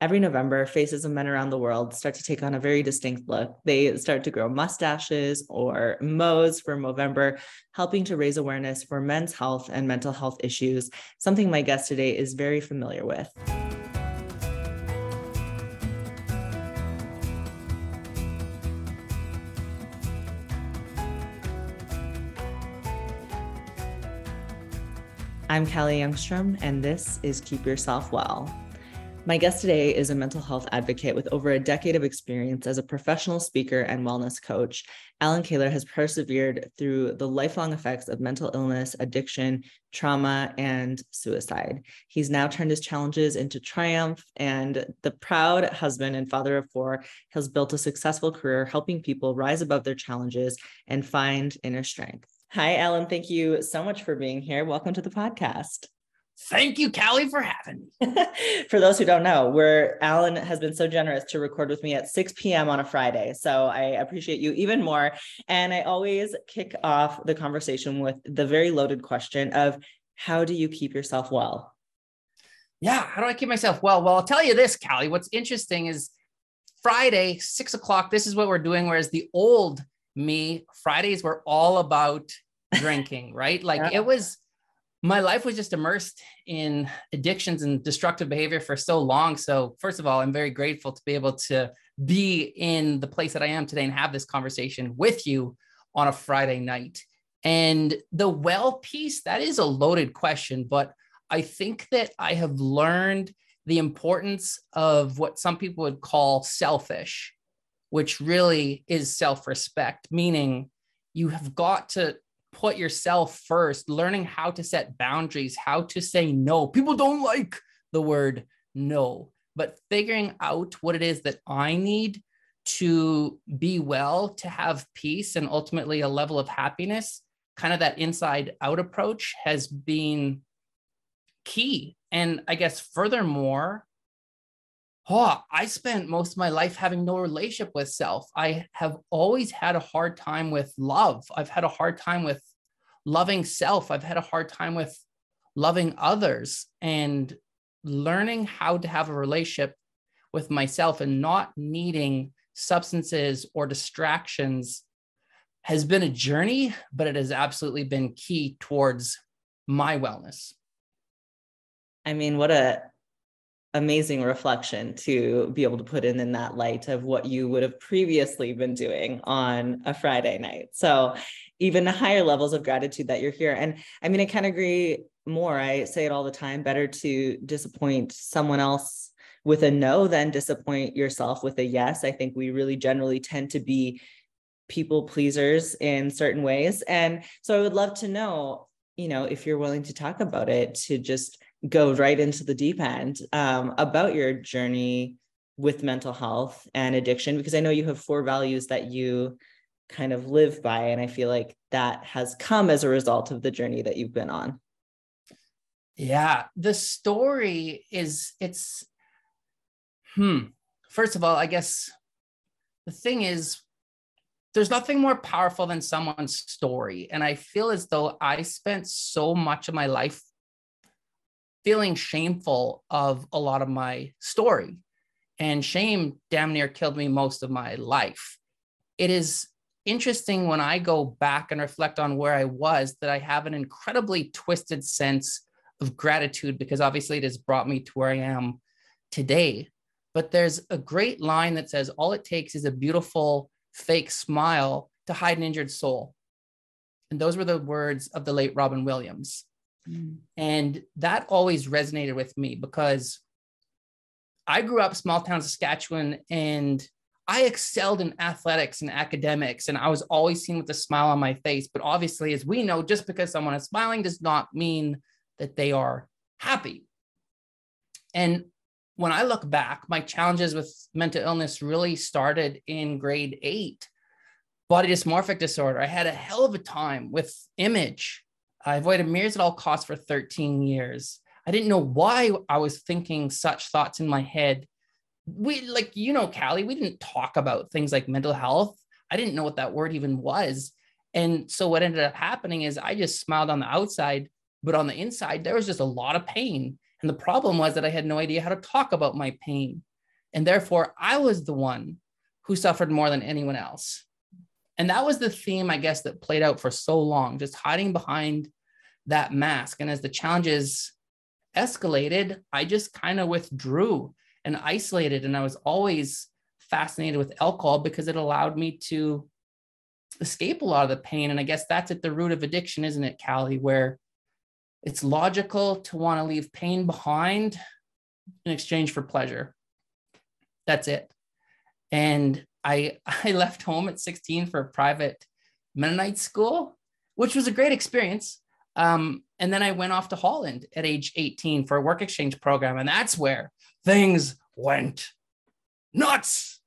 every November, faces of men around the world start to take on a very distinct look. They start to grow mustaches or mos for Movember, helping to raise awareness for men's health and mental health issues, something my guest today is very familiar with. I'm Callie Youngstrom, and this is Keep Yourself Well. My guest today is a mental health advocate with over a decade of experience as a professional speaker and wellness coach. Alan Kaler has persevered through the lifelong effects of mental illness, addiction, trauma, and suicide. He's now turned his challenges into triumph, and the proud husband and father of four has built a successful career helping people rise above their challenges and find inner strength. Hi, Alan. Thank you so much for being here. Welcome to the podcast. Thank you, Callie, for having me. for those who don't know, where Alan has been so generous to record with me at 6 p.m. on a Friday. So I appreciate you even more. And I always kick off the conversation with the very loaded question of how do you keep yourself well? Yeah, how do I keep myself well? Well, I'll tell you this, Callie. What's interesting is Friday, six o'clock, this is what we're doing. Whereas the old me, Fridays were all about drinking, right? Like yeah. it was, my life was just immersed in addictions and destructive behavior for so long. So, first of all, I'm very grateful to be able to be in the place that I am today and have this conversation with you on a Friday night. And the well piece, that is a loaded question, but I think that I have learned the importance of what some people would call selfish which really is self respect, meaning you have got to put yourself first, learning how to set boundaries, how to say no. People don't like the word no, but figuring out what it is that I need to be well, to have peace, and ultimately a level of happiness, kind of that inside out approach has been key. And I guess furthermore, oh, I spent most of my life having no relationship with self. I have always had a hard time with love. I've had a hard time with loving self. I've had a hard time with loving others and learning how to have a relationship with myself and not needing substances or distractions has been a journey, but it has absolutely been key towards my wellness. I mean, what a amazing reflection to be able to put in in that light of what you would have previously been doing on a Friday night. So even higher levels of gratitude that you're here. And I mean, I can't agree more. I say it all the time, better to disappoint someone else with a no than disappoint yourself with a yes. I think we really generally tend to be people pleasers in certain ways. And so I would love to know, you know, if you're willing to talk about it, to just go right into the deep end um, about your journey with mental health and addiction because I know you have four values that you kind of live by. And I feel like that has come as a result of the journey that you've been on. Yeah, the story is it's hmm. First of all, I guess the thing is there's nothing more powerful than someone's story. And I feel as though I spent so much of my life feeling shameful of a lot of my story. And shame damn near killed me most of my life. It is interesting when I go back and reflect on where I was that I have an incredibly twisted sense of gratitude because obviously it has brought me to where I am today. But there's a great line that says, All it takes is a beautiful fake smile to hide an injured soul. And those were the words of the late Robin Williams. Mm. And that always resonated with me because I grew up small town Saskatchewan and I excelled in athletics and academics, and I was always seen with a smile on my face. But obviously, as we know, just because someone is smiling does not mean that they are happy. And when I look back, my challenges with mental illness really started in grade eight. Body dysmorphic disorder. I had a hell of a time with image I avoided mirrors at all costs for 13 years. I didn't know why I was thinking such thoughts in my head. We, like, you know, Callie, we didn't talk about things like mental health. I didn't know what that word even was. And so what ended up happening is I just smiled on the outside, but on the inside, there was just a lot of pain. And the problem was that I had no idea how to talk about my pain. And therefore, I was the one who suffered more than anyone else. And that was the theme, I guess, that played out for so long, just hiding behind that mask. And as the challenges escalated, I just kind of withdrew and isolated. And I was always fascinated with alcohol because it allowed me to escape a lot of the pain. And I guess that's at the root of addiction, isn't it, Callie? Where it's logical to want to leave pain behind in exchange for pleasure. That's it. And I I left home at 16 for a private Mennonite school, which was a great experience. Um, and then I went off to Holland at age 18 for a work exchange program. And that's where things went nuts.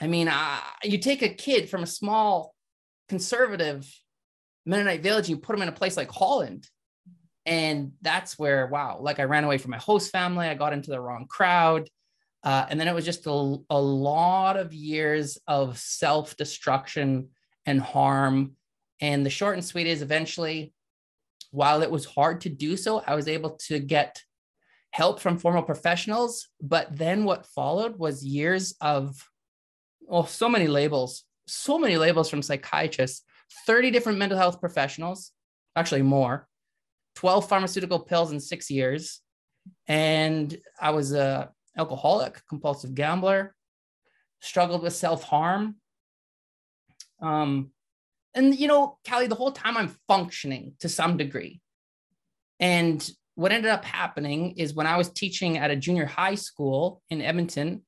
I mean, uh, you take a kid from a small conservative Mennonite village, you put them in a place like Holland. And that's where, wow, like I ran away from my host family. I got into the wrong crowd. Uh, and then it was just a, a lot of years of self destruction and harm. And the short and sweet is eventually, while it was hard to do so, I was able to get help from formal professionals. But then what followed was years of, oh, so many labels, so many labels from psychiatrists, 30 different mental health professionals, actually more, 12 pharmaceutical pills in six years. And I was a alcoholic, compulsive gambler, struggled with self harm. Um, and, you know, Callie, the whole time I'm functioning to some degree. And what ended up happening is when I was teaching at a junior high school in Edmonton,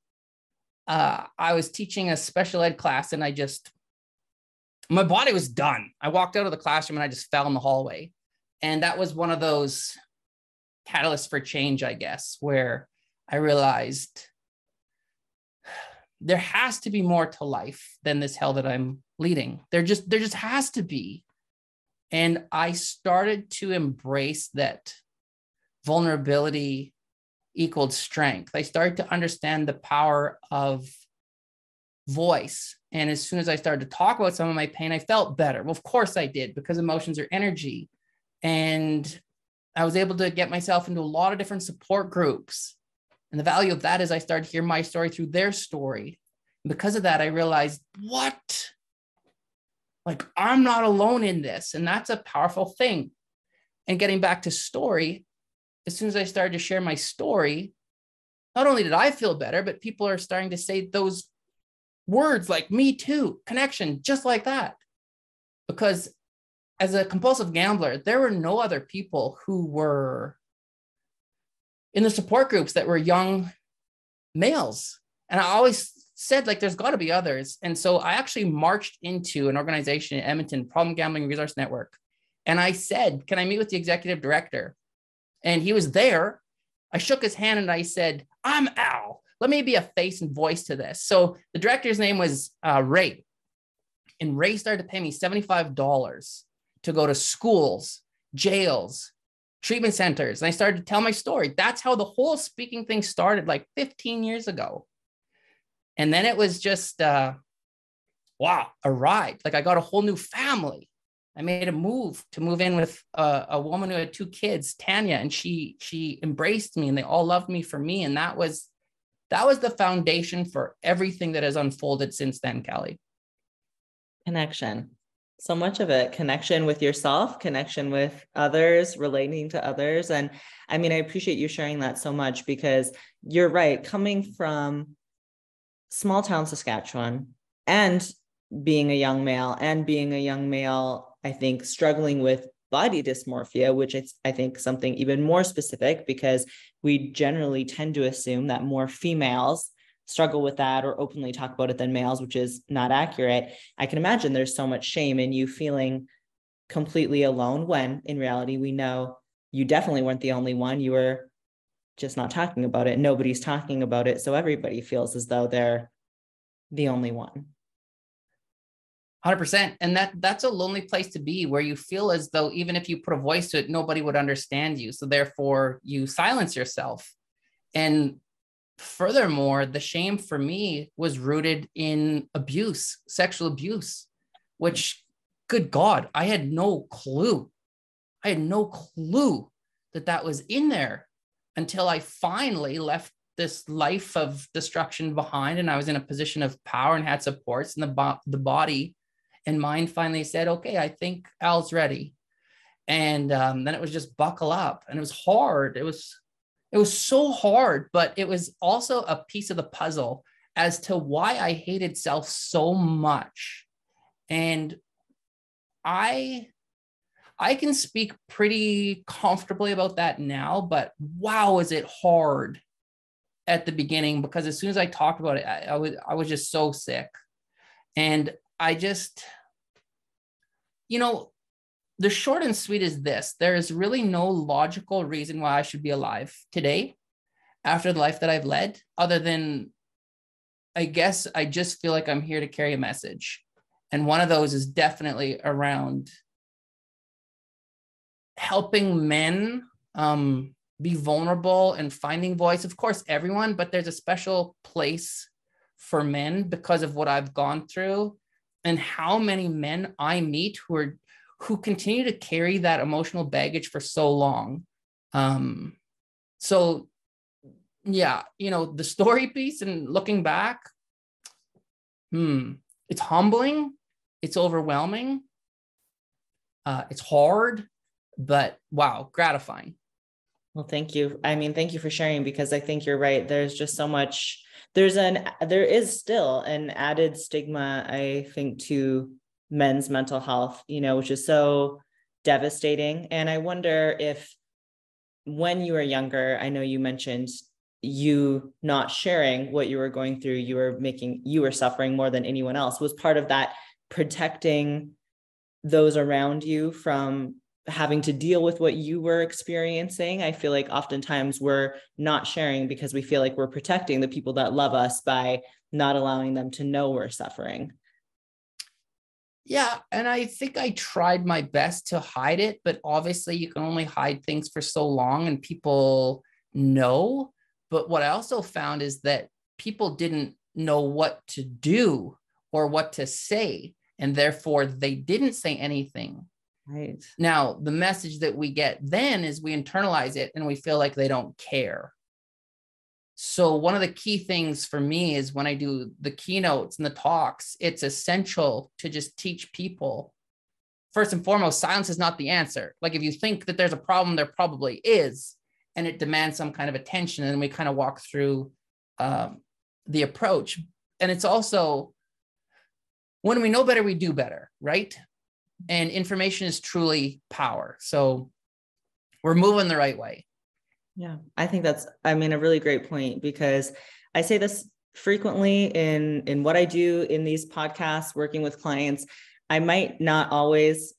uh, I was teaching a special ed class and I just, my body was done. I walked out of the classroom and I just fell in the hallway. And that was one of those catalysts for change, I guess, where I realized there has to be more to life than this hell that I'm leading. There just there just has to be. And I started to embrace that vulnerability equaled strength. I started to understand the power of voice. And as soon as I started to talk about some of my pain, I felt better. Well, of course I did because emotions are energy. And I was able to get myself into a lot of different support groups and the value of that is I started to hear my story through their story. And because of that, I realized, what? Like, I'm not alone in this. And that's a powerful thing. And getting back to story, as soon as I started to share my story, not only did I feel better, but people are starting to say those words like me too, connection, just like that. Because as a compulsive gambler, there were no other people who were in the support groups that were young males. And I always said, like, there's got to be others. And so I actually marched into an organization in Edmonton, Problem Gambling Resource Network. And I said, Can I meet with the executive director? And he was there. I shook his hand and I said, I'm Al. Let me be a face and voice to this. So the director's name was uh, Ray. And Ray started to pay me $75 to go to schools, jails, treatment centers. And I started to tell my story. That's how the whole speaking thing started like 15 years ago. And then it was just, uh, wow, a ride. Like I got a whole new family. I made a move to move in with a, a woman who had two kids, Tanya, and she she embraced me, and they all loved me for me, and that was that was the foundation for everything that has unfolded since then, Kelly. Connection. So much of it connection with yourself connection with others relating to others. And i mean i appreciate you sharing that so much because you're right coming from small town saskatchewan and being a young male and being a young male i think struggling with body dysmorphia which is i think something even more specific because we generally tend to assume that more females struggle with that or openly talk about it than males, which is not accurate. I can imagine there's so much shame in you feeling completely alone when in reality we know you definitely weren't the only one. You were just not talking about it. Nobody's talking about it. So everybody feels as though they're the only one. 100% and that that's a lonely place to be where you feel as though even if you put a voice to it nobody would understand you. So therefore you silence yourself. And furthermore, the shame for me was rooted in abuse, sexual abuse, which, good God, I had no clue. I had no clue that that was in there until I finally left this life of destruction behind and I was in a position of power and had supports and the, bo- the body and mine finally said, okay, I think Al's ready. And um, then it was just buckle up and it was hard. It was, it was so hard, but it was also a piece of the puzzle as to why I hated self so much. And I I can speak pretty comfortably about that now, but wow, is it hard at the beginning because as soon as I talked about it, I, I was I was just so sick. And I just, you know, the short and sweet is this there is really no logical reason why I should be alive today after the life that I've led, other than I guess I just feel like I'm here to carry a message. And one of those is definitely around helping men um, be vulnerable and finding voice. Of course, everyone, but there's a special place for men because of what I've gone through and how many men I meet who are who continue to carry that emotional baggage for so long. Um, so yeah, you know, the story piece and looking back, hmm, it's humbling, it's overwhelming, uh, it's hard, but wow, gratifying. Well, thank you. I mean, thank you for sharing because I think you're right. There's just so much, there's an, there is still an added stigma, I think, to men's mental health, you know, which is so devastating. And I wonder if when you were younger, I know you mentioned you not sharing what you were going through, you were making, you were suffering more than anyone else, was part of that protecting those around you from having to deal with what you were experiencing. I feel like oftentimes we're not sharing because we feel like we're protecting the people that love us by not allowing them to know we're suffering. Yeah, and I think I tried my best to hide it, but obviously you can only hide things for so long and people know. But what I also found is that people didn't know what to do or what to say, and therefore they didn't say anything Right. Now, the message that we get then is we internalize it and we feel like they don't care. So, one of the key things for me is when I do the keynotes and the talks, it's essential to just teach people first and foremost, silence is not the answer. Like, if you think that there's a problem, there probably is, and it demands some kind of attention. And we kind of walk through um, the approach. And it's also when we know better, we do better, right? And information is truly power. So we're moving the right way. Yeah, I think that's I mean a really great point because I say this frequently in in what I do in these podcasts working with clients. I might not always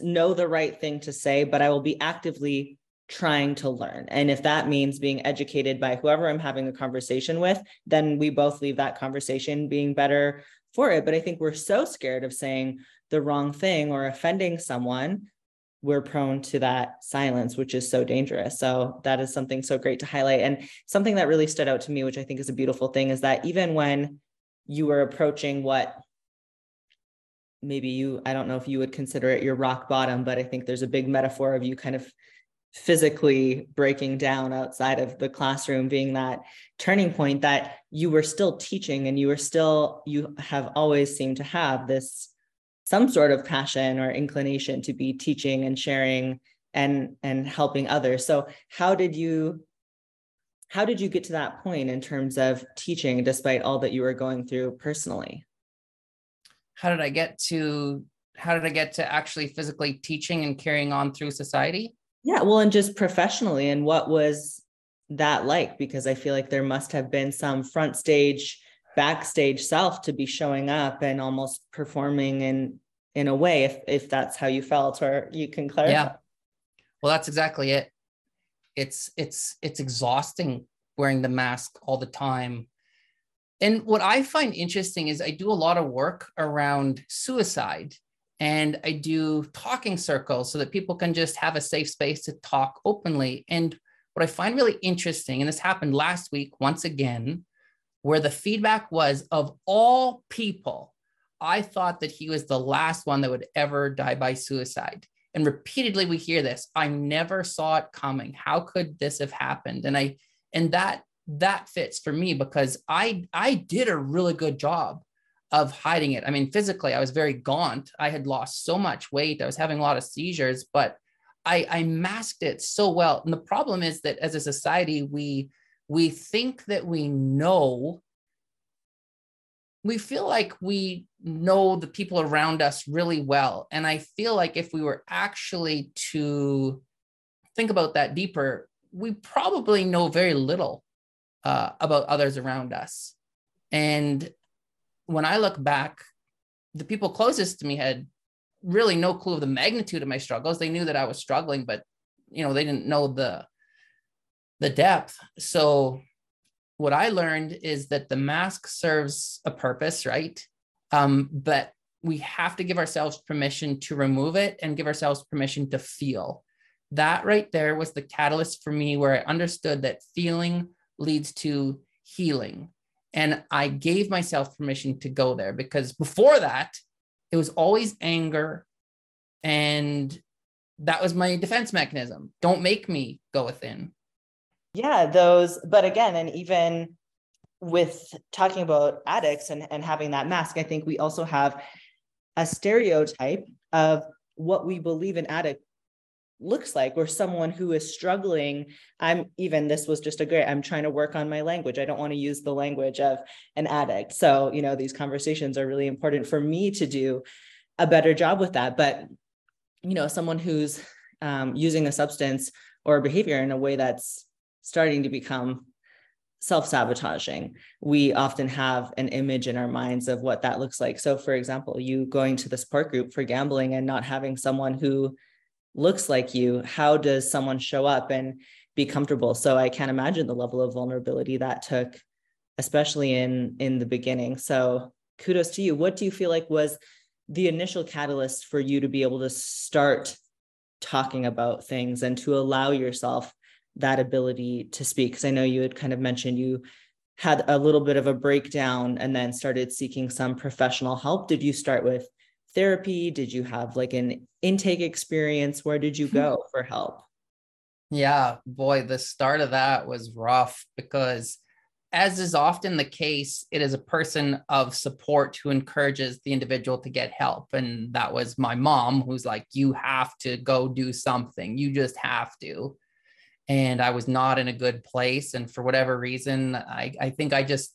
know the right thing to say, but I will be actively trying to learn. And if that means being educated by whoever I'm having a conversation with, then we both leave that conversation being better for it. But I think we're so scared of saying, the wrong thing or offending someone, we're prone to that silence, which is so dangerous. So that is something so great to highlight. And something that really stood out to me, which I think is a beautiful thing, is that even when you were approaching what maybe you, I don't know if you would consider it your rock bottom, but I think there's a big metaphor of you kind of physically breaking down outside of the classroom being that turning point that you were still teaching and you were still you have always seemed to have this some sort of passion or inclination to be teaching and sharing and and helping others. So how did you how did you get to that point in terms of teaching despite all that you were going through personally? How did i get to how did i get to actually physically teaching and carrying on through society? Yeah well and just professionally and what was that like? Because i feel like there must have been some front stage backstage self to be showing up and almost performing in in a way if if that's how you felt or you can clarify. Yeah. Well that's exactly it. It's it's it's exhausting wearing the mask all the time. And what i find interesting is i do a lot of work around suicide and i do talking circles so that people can just have a safe space to talk openly. And what i find really interesting and this happened last week once again where the feedback was of all people, I thought that he was the last one that would ever die by suicide. And repeatedly we hear this I never saw it coming. How could this have happened? And I, and that that fits for me because I I did a really good job of hiding it. I mean, physically, I was very gaunt. I had lost so much weight. I was having a lot of seizures, but I, I masked it so well. And the problem is that as a society, we we think that we know. We feel like we know the people around us really well. And I feel like if we were actually to think about that deeper, we probably know very little uh, about others around us. And when I look back, the people closest to me had really no clue of the magnitude of my struggles. They knew that I was struggling, but you know, they didn't know the the depth. So what I learned is that the mask serves a purpose, right? Um, but we have to give ourselves permission to remove it and give ourselves permission to feel. That right there was the catalyst for me where I understood that feeling leads to healing. And I gave myself permission to go there because before that, it was always anger. And that was my defense mechanism. Don't make me go within. Yeah, those, but again, and even with talking about addicts and, and having that mask, I think we also have a stereotype of what we believe an addict looks like. Or someone who is struggling. I'm even this was just a great i'm trying to work on my language. I don't want to use the language of an addict. So you know these conversations are really important for me to do a better job with that. But you know someone who's um, using a substance or behavior in a way that's starting to become self-sabotaging. We often have an image in our minds of what that looks like. So for example you going to the support group for gambling and not having someone who looks like you how does someone show up and be comfortable? So i can't imagine the level of vulnerability that took especially in in the beginning. So kudos to you. What do you feel like was the initial catalyst for you to be able to start talking about things and to allow yourself that ability to speak because i know you had kind of mentioned you had a little bit of a breakdown and then started seeking some professional help did you start with therapy? Did you have like an intake experience? Where did you hmm. go for help? Yeah, boy, the start of that was rough because, as is often the case, it is a person of support who encourages the individual to get help. And that was my mom, who's like, You have to go do something. You just have to. And I was not in a good place. And for whatever reason, I, I think I just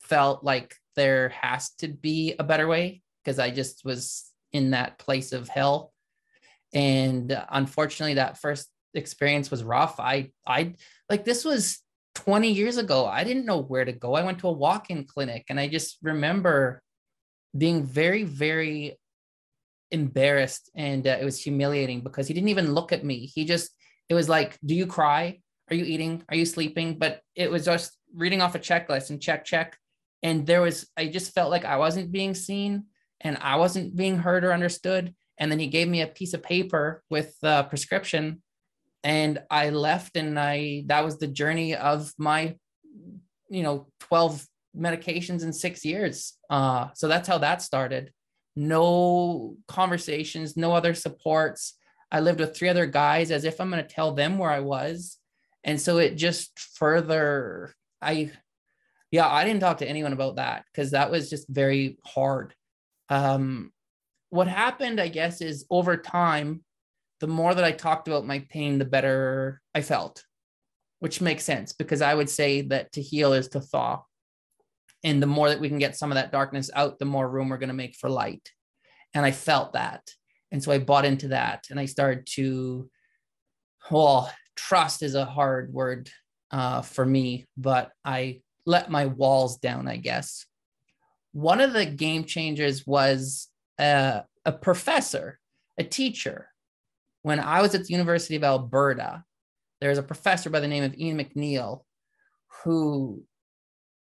felt like there has to be a better way because I just was in that place of hell. And unfortunately, that first experience was rough. I, I like this was 20 years ago. I didn't know where to go. I went to a walk in clinic and I just remember being very, very embarrassed and uh, it was humiliating because he didn't even look at me. He just, it was like, Do you cry? Are you eating? Are you sleeping? But it was just reading off a checklist and check, check. And there was, I just felt like I wasn't being seen and I wasn't being heard or understood. And then he gave me a piece of paper with a prescription and I left and I that was the journey of my you know 12 medications in 6 years. Uh so that's how that started. No conversations, no other supports. I lived with three other guys as if I'm going to tell them where I was. And so it just further I yeah, I didn't talk to anyone about that because that was just very hard um, what happened, I guess, is over time, the more that I talked about my pain, the better I felt, which makes sense because I would say that to heal is to thaw. And the more that we can get some of that darkness out, the more room we're going to make for light. And I felt that. And so I bought into that and I started to, well, trust is a hard word uh, for me, but I let my walls down, I guess one of the game changers was a, a professor, a teacher. When I was at the University of Alberta, there was a professor by the name of Ian McNeil who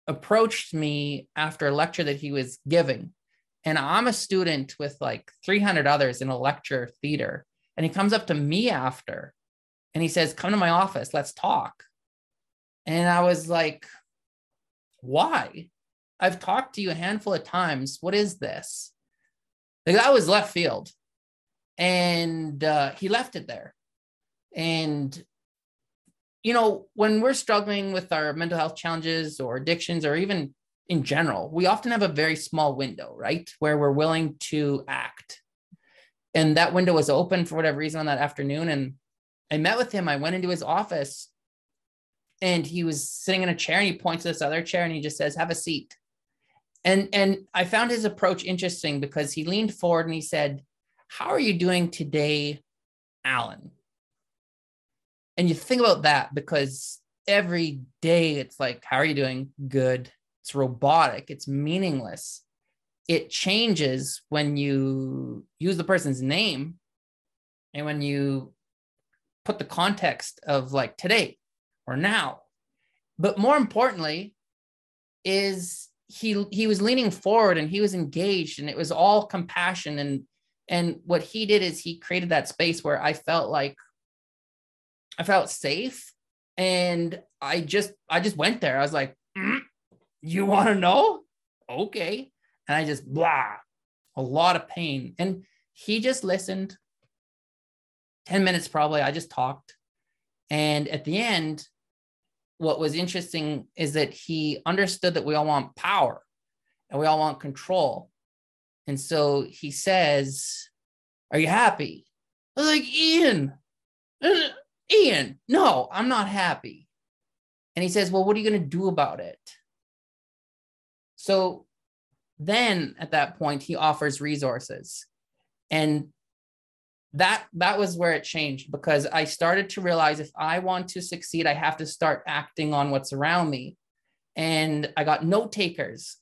approached me after a lecture that he was giving. And I'm a student with like 300 others in a lecture theater. And he comes up to me after and he says, Come to my office, let's talk. And I was like, Why? I've talked to you a handful of times. What is this? Like that was left field. And uh, he left it there. And you know, when we're struggling with our mental health challenges or addictions or even in general, we often have a very small window, right? Where we're willing to act. And that window was open for whatever reason on that afternoon. And I met with him. I went into his office and he was sitting in a chair and he points to this other chair and he just says, Have a seat. And, and I found his approach interesting because he leaned forward and he said, How are you doing today, Alan? And you think about that because every day it's like, How are you doing? Good. It's robotic, it's meaningless. It changes when you use the person's name and when you put the context of like today or now. But more importantly, is he he was leaning forward and he was engaged and it was all compassion and and what he did is he created that space where I felt like I felt safe and I just I just went there. I was like, you want to know? Okay. And I just blah, a lot of pain. And he just listened 10 minutes probably. I just talked. And at the end, what was interesting is that he understood that we all want power and we all want control. And so he says, Are you happy? I was like, Ian, uh, Ian, no, I'm not happy. And he says, Well, what are you going to do about it? So then at that point, he offers resources. And that that was where it changed because I started to realize if I want to succeed, I have to start acting on what's around me. And I got note takers.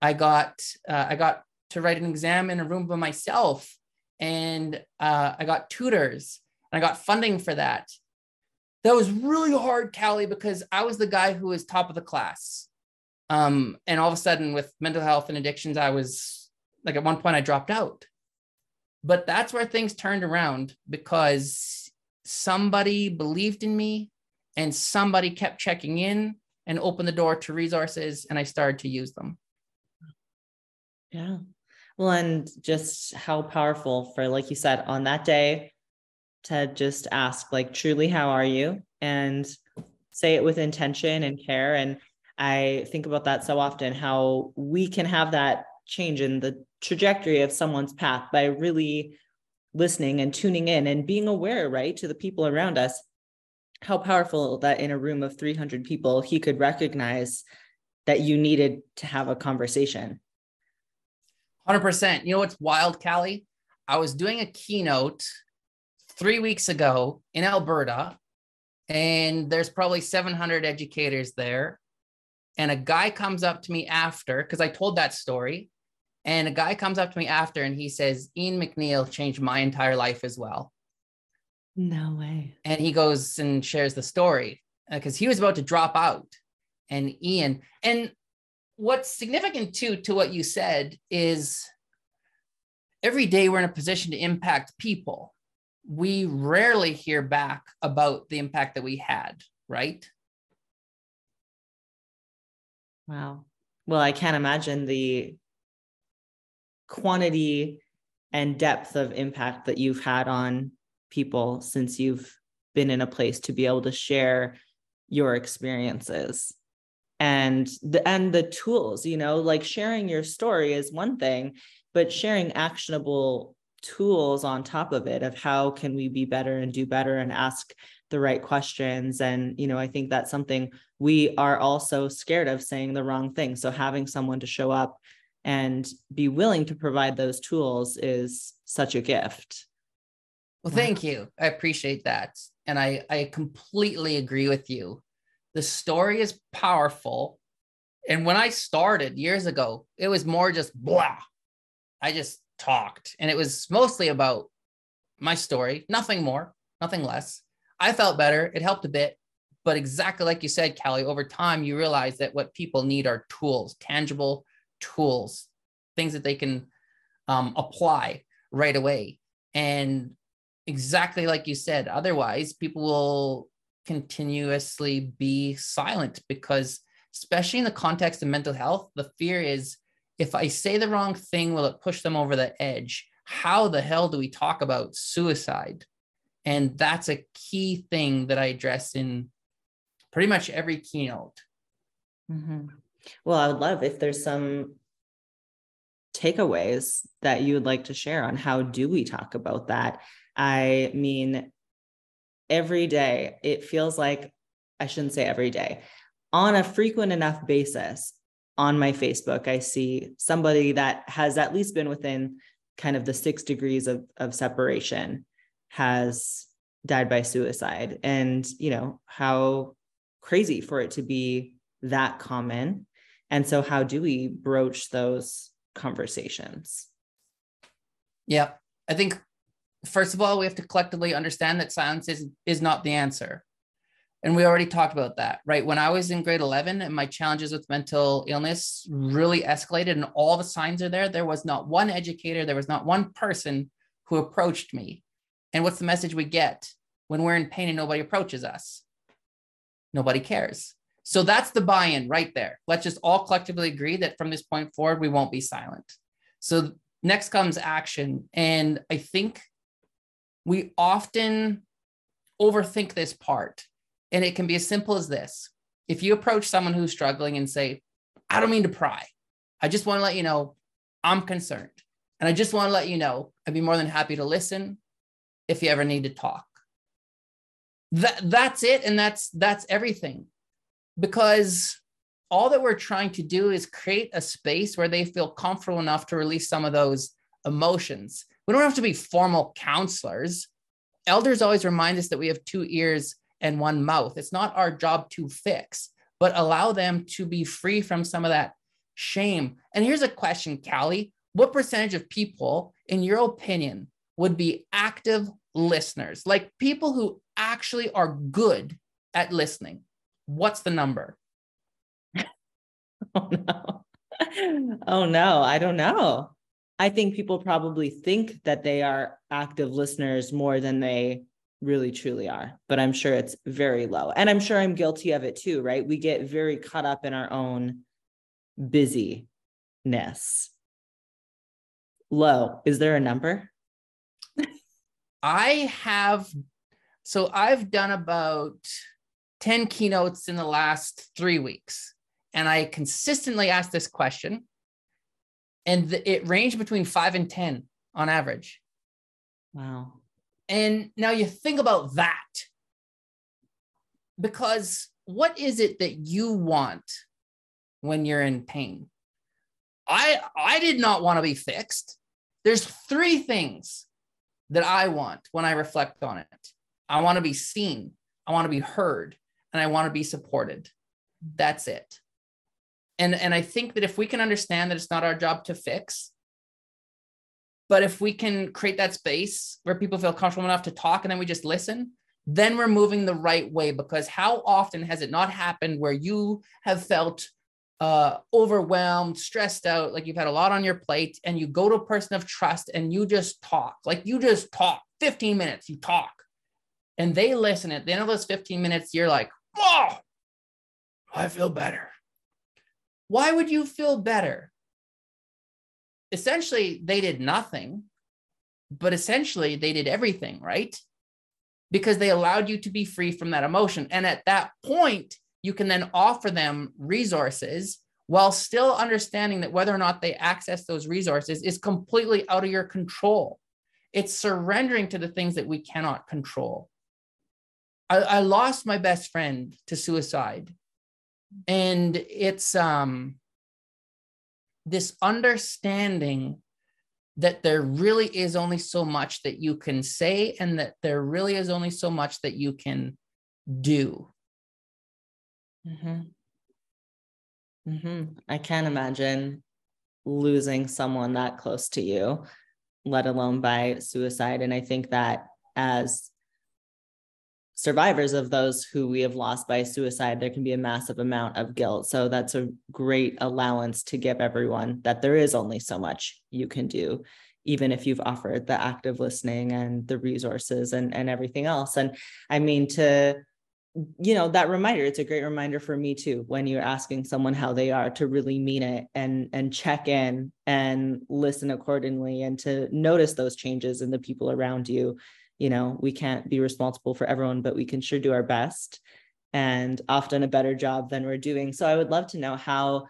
I got uh, I got to write an exam in a room by myself, and uh, I got tutors, and I got funding for that. That was really hard, Callie, because I was the guy who was top of the class. Um, and all of a sudden, with mental health and addictions, I was like at one point I dropped out but that's where things turned around because somebody believed in me and somebody kept checking in and opened the door to resources and I started to use them. Yeah. Well, and just how powerful for, like you said, on that day to just ask, like, truly, how are you? And say it with intention and care. And I think about that so often how we can have that change in the trajectory of someone's path by really listening and tuning in and being aware, right, to the people around us. How powerful that in a room of 300 people, he could recognize that you needed to have a conversation. 100%. You know what's wild, Callie? I was doing a keynote three weeks ago in Alberta, and there's probably 700 educators there. And a guy comes up to me after, because I told that story. And a guy comes up to me after and he says, Ian McNeil changed my entire life as well. No way. And he goes and shares the story because uh, he was about to drop out. And Ian, and what's significant too to what you said is every day we're in a position to impact people. We rarely hear back about the impact that we had, right? Wow. Well, I can't imagine the quantity and depth of impact that you've had on people since you've been in a place to be able to share your experiences and the and the tools you know like sharing your story is one thing but sharing actionable tools on top of it of how can we be better and do better and ask the right questions and you know i think that's something we are also scared of saying the wrong thing so having someone to show up and be willing to provide those tools is such a gift. Well, thank you. I appreciate that. And I, I completely agree with you. The story is powerful. And when I started years ago, it was more just blah. I just talked, and it was mostly about my story, nothing more, nothing less. I felt better. It helped a bit. But exactly like you said, Callie, over time, you realize that what people need are tools, tangible tools, things that they can um, apply right away. And exactly like you said, otherwise, people will continuously be silent because, especially in the context of mental health, the fear is if I say the wrong thing, will it push them over the edge? How the hell do we talk about suicide? And that's a key thing that I address in pretty much every keynote. Mm-hmm. Well, I would love if there's some takeaways that you would like to share on how do we talk about that. I mean, every day it feels like I shouldn't say every day on a frequent enough basis on my Facebook, I see somebody that has at least been within kind of the six degrees of, of separation has died by suicide. And, you know, how crazy for it to be that common. And so, how do we broach those conversations? Yeah. I think, first of all, we have to collectively understand that silence is, is not the answer. And we already talked about that, right? When I was in grade 11 and my challenges with mental illness really escalated and all the signs are there, there was not one educator, there was not one person who approached me. And what's the message we get when we're in pain and nobody approaches us? Nobody cares. So that's the buy in right there. Let's just all collectively agree that from this point forward, we won't be silent. So next comes action. And I think we often overthink this part and it can be as simple as this. If you approach someone who's struggling and say, I don't mean to pry, I just want to let you know I'm concerned. And I just want to let you know I'd be more than happy to listen if you ever need to talk. That, that's it. And that's that's everything. Because all that we're trying to do is create a space where they feel comfortable enough to release some of those emotions. We don't have to be formal counselors. Elders always remind us that we have two ears and one mouth. It's not our job to fix, but allow them to be free from some of that shame. And here's a question, Callie. What percentage of people, in your opinion, would be active listeners, like people who actually are good at listening? What's the number? oh, no. Oh, no. I don't know. I think people probably think that they are active listeners more than they really truly are but i'm sure it's very low and i'm sure i'm guilty of it too right we get very caught up in our own busyness low is there a number i have so i've done about 10 keynotes in the last three weeks and i consistently ask this question and it ranged between five and 10 on average wow and now you think about that. Because what is it that you want when you're in pain? I I did not want to be fixed. There's three things that I want when I reflect on it. I want to be seen, I want to be heard, and I want to be supported. That's it. And and I think that if we can understand that it's not our job to fix, but if we can create that space where people feel comfortable enough to talk and then we just listen, then we're moving the right way. Because how often has it not happened where you have felt uh, overwhelmed, stressed out, like you've had a lot on your plate, and you go to a person of trust and you just talk, like you just talk 15 minutes, you talk, and they listen. At the end of those 15 minutes, you're like, oh, I feel better. Why would you feel better? essentially they did nothing, but essentially they did everything, right? Because they allowed you to be free from that emotion. And at that point, you can then offer them resources while still understanding that whether or not they access those resources is completely out of your control. It's surrendering to the things that we cannot control. I, I lost my best friend to suicide. And it's um this understanding that there really is only so much that you can say and that there really is only so much that you can do. Mm-hmm. Mm-hmm. I can't imagine losing someone that close to you, let alone by suicide. And I think that as survivors of those who we have lost by suicide, there can be a massive amount of guilt. So that's a great allowance to give everyone that there is only so much you can do, even if you've offered the active listening and the resources and, and everything else. And I mean, to, you know, that reminder, it's a great reminder for me too, when you're asking someone how they are to really mean it and, and check in and listen accordingly and to notice those changes in the people around you you know we can't be responsible for everyone but we can sure do our best and often a better job than we're doing. So I would love to know how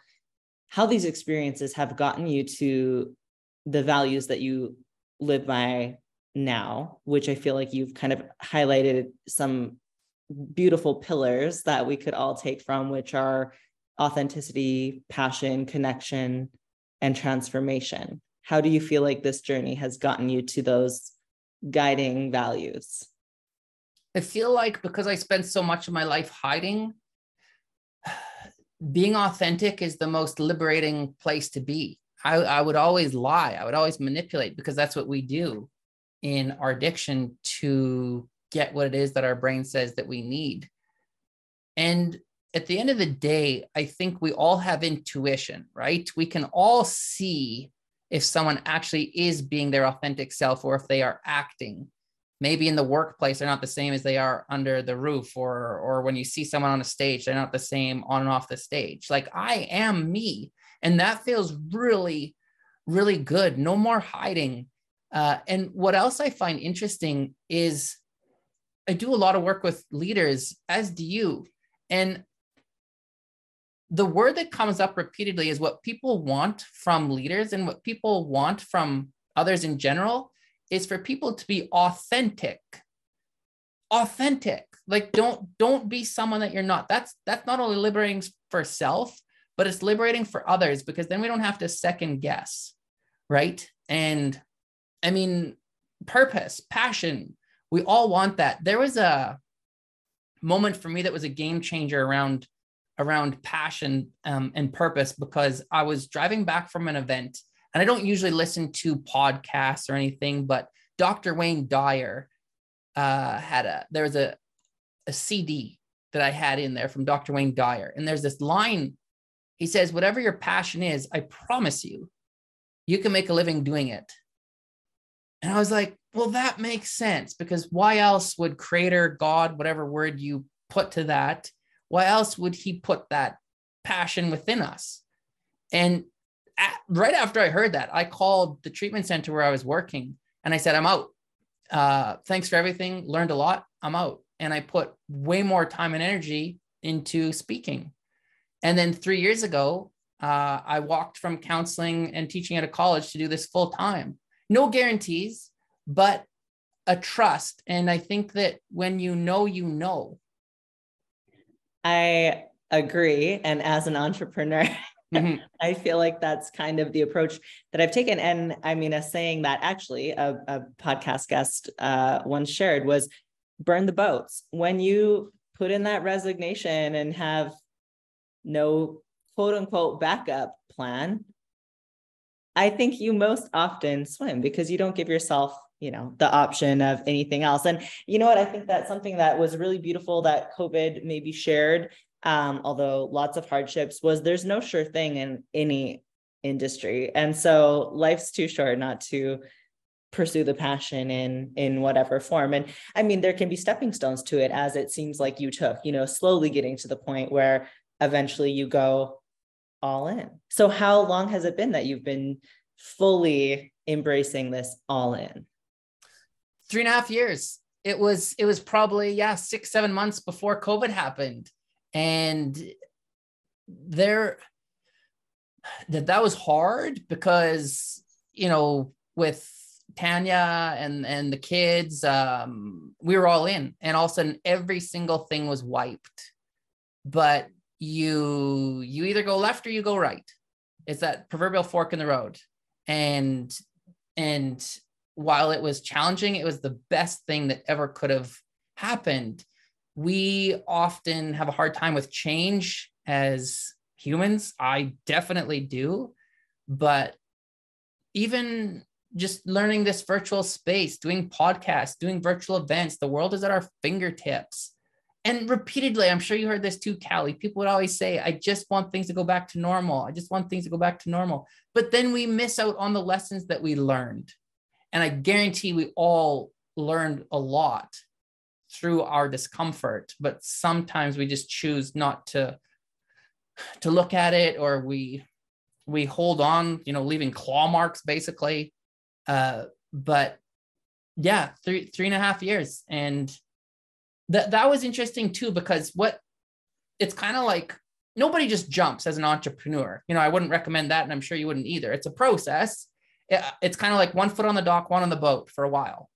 how these experiences have gotten you to the values that you live by now, which I feel like you've kind of highlighted some beautiful pillars that we could all take from, which are authenticity, passion, connection, and transformation. How do you feel like this journey has gotten you to those guiding values? I feel like because I spent so much of my life hiding, being authentic is the most liberating place to be. I, I would always lie, I would always manipulate because that's what we do in our addiction to get what it is that our brain says that we need. And at the end of the day, I think we all have intuition, right? We can all see if someone actually is being their authentic self or if they are acting. Maybe in the workplace, they're not the same as they are under the roof, or or when you see someone on a stage, they're not the same on and off the stage. Like I am me, and that feels really, really good. No more hiding. Uh, and what else I find interesting is I do a lot of work with leaders, as do you. And the word that comes up repeatedly is what people want from leaders and what people want from others in general is for people to be authentic. Authentic. Like don't don't be someone that you're not. That's that's not only liberating for self but it's liberating for others because then we don't have to second guess right? And i mean purpose passion we all want that there was a moment for me that was a game changer around around passion um, and purpose because I was driving back from an event and I don't usually listen to podcasts or anything, but Dr. Wayne Dyer uh, had a, there was a, a CD that I had in there from Dr. Wayne Dyer. And there's this line, he says, whatever your passion is, I promise you, you can make a living doing it. And I was like, well, that makes sense because why else would creator, God, whatever word you put to that, why else would he put that passion within us? And at, right after I heard that, I called the treatment center where I was working and I said, I'm out. Uh, thanks for everything. Learned a lot. I'm out. And I put way more time and energy into speaking. And then three years ago, uh, I walked from counseling and teaching at a college to do this full time. No guarantees, but a trust. And I think that when you know, you know, I agree. And as an entrepreneur, mm-hmm. I feel like that's kind of the approach that I've taken. And I mean, a saying that actually a, a podcast guest uh, once shared was burn the boats. When you put in that resignation and have no quote unquote backup plan, I think you most often swim because you don't give yourself you know the option of anything else. And you know what? I think that's something that was really beautiful that covid maybe shared um, although lots of hardships was there's no sure thing in any industry. And so life's too short not to pursue the passion in in whatever form. And i mean there can be stepping stones to it as it seems like you took you know slowly getting to the point where eventually you go all in so how long has it been that you've been fully embracing this all in three and a half years. It was it was probably yeah six seven months before COVID happened, and there that that was hard because you know with Tanya and and the kids, um, we were all in, and all of a sudden every single thing was wiped. But you you either go left or you go right. It's that proverbial fork in the road, and and while it was challenging, it was the best thing that ever could have happened. We often have a hard time with change as humans. I definitely do. But even just learning this virtual space, doing podcasts, doing virtual events, the world is at our fingertips. And repeatedly, I'm sure you heard this too, Callie. People would always say, I just want things to go back to normal. I just want things to go back to normal. But then we miss out on the lessons that we learned. And I guarantee we all learned a lot through our discomfort, but sometimes we just choose not to to look at it or we we hold on, you know, leaving claw marks basically. Uh, but yeah, three three and a half years. And that that was interesting too, because what it's kind of like nobody just jumps as an entrepreneur. You know, I wouldn't recommend that, and I'm sure you wouldn't either. It's a process. It, it's kind of like one foot on the dock, one on the boat for a while.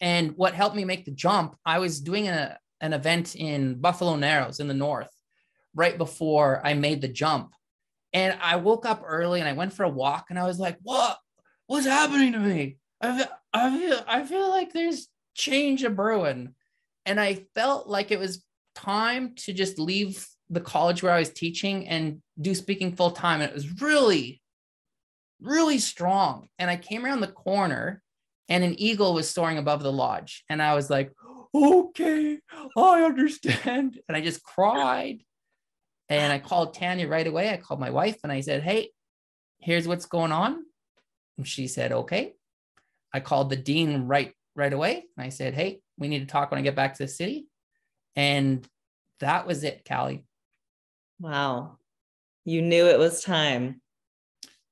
And what helped me make the jump, I was doing a, an event in Buffalo Narrows in the north right before I made the jump. And I woke up early and I went for a walk and I was like, what? What's happening to me? I feel, I feel, I feel like there's change a brewing. And I felt like it was time to just leave the college where I was teaching and do speaking full time. And it was really, really strong. And I came around the corner and an eagle was soaring above the lodge. And I was like, okay, I understand. And I just cried. And I called Tanya right away. I called my wife and I said, hey, here's what's going on. And she said, okay. I called the dean right right away. And I said, hey, we need to talk when I get back to the city. And that was it, Callie. Wow. You knew it was time.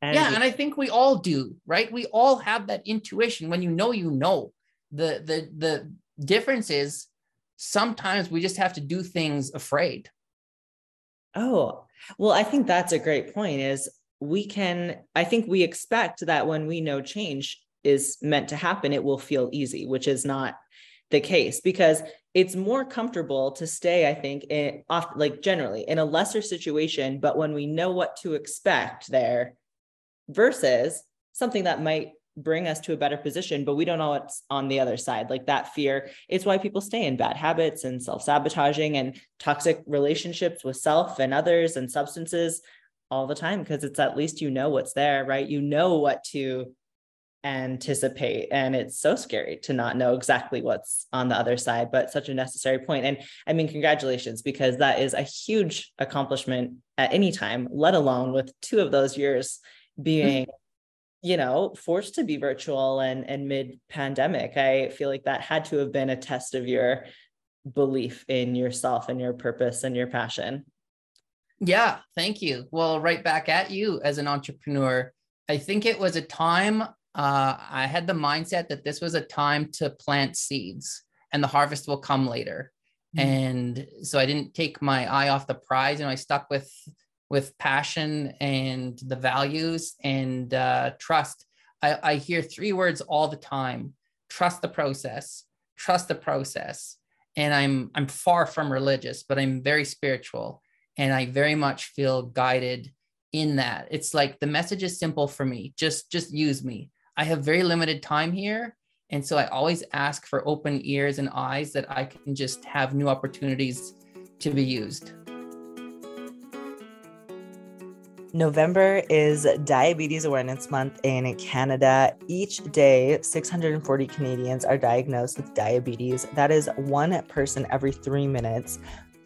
And yeah, and I think we all do, right? We all have that intuition. When you know, you know. The the the difference is sometimes we just have to do things afraid. Oh, well, I think that's a great point. Is we can, I think we expect that when we know change is meant to happen, it will feel easy, which is not the case because it's more comfortable to stay, I think, in, off like generally in a lesser situation, but when we know what to expect there versus something that might bring us to a better position, but we don't know what's on the other side. Like that fear is why people stay in bad habits and self sabotaging and toxic relationships with self and others and substances all the time because it's at least you know what's there, right? You know what to anticipate. And it's so scary to not know exactly what's on the other side but such a necessary point. And i mean congratulations because that is a huge accomplishment at any time let alone with two of those years being you know forced to be virtual and and mid pandemic i feel like that had to have been a test of your belief in yourself and your purpose and your passion. Yeah thank you. Well right back at you as an entrepreneur. I think it was a time uh, I had the mindset that this was a time to plant seeds and the harvest will come later. Mm-hmm. And so I didn't take my eye off the prize and I stuck with with passion and the values and uh, trust. I, I hear three words all the time: trust the process, trust the process. And I'm I'm far from religious, but I'm very spiritual, and I very much feel guided in that. It's like the message is simple for me. Just just use me. I have very limited time here. And so I always ask for open ears and eyes that I can just have new opportunities to be used. November is Diabetes Awareness Month in Canada. Each day, 640 Canadians are diagnosed with diabetes. That is one person every three minutes.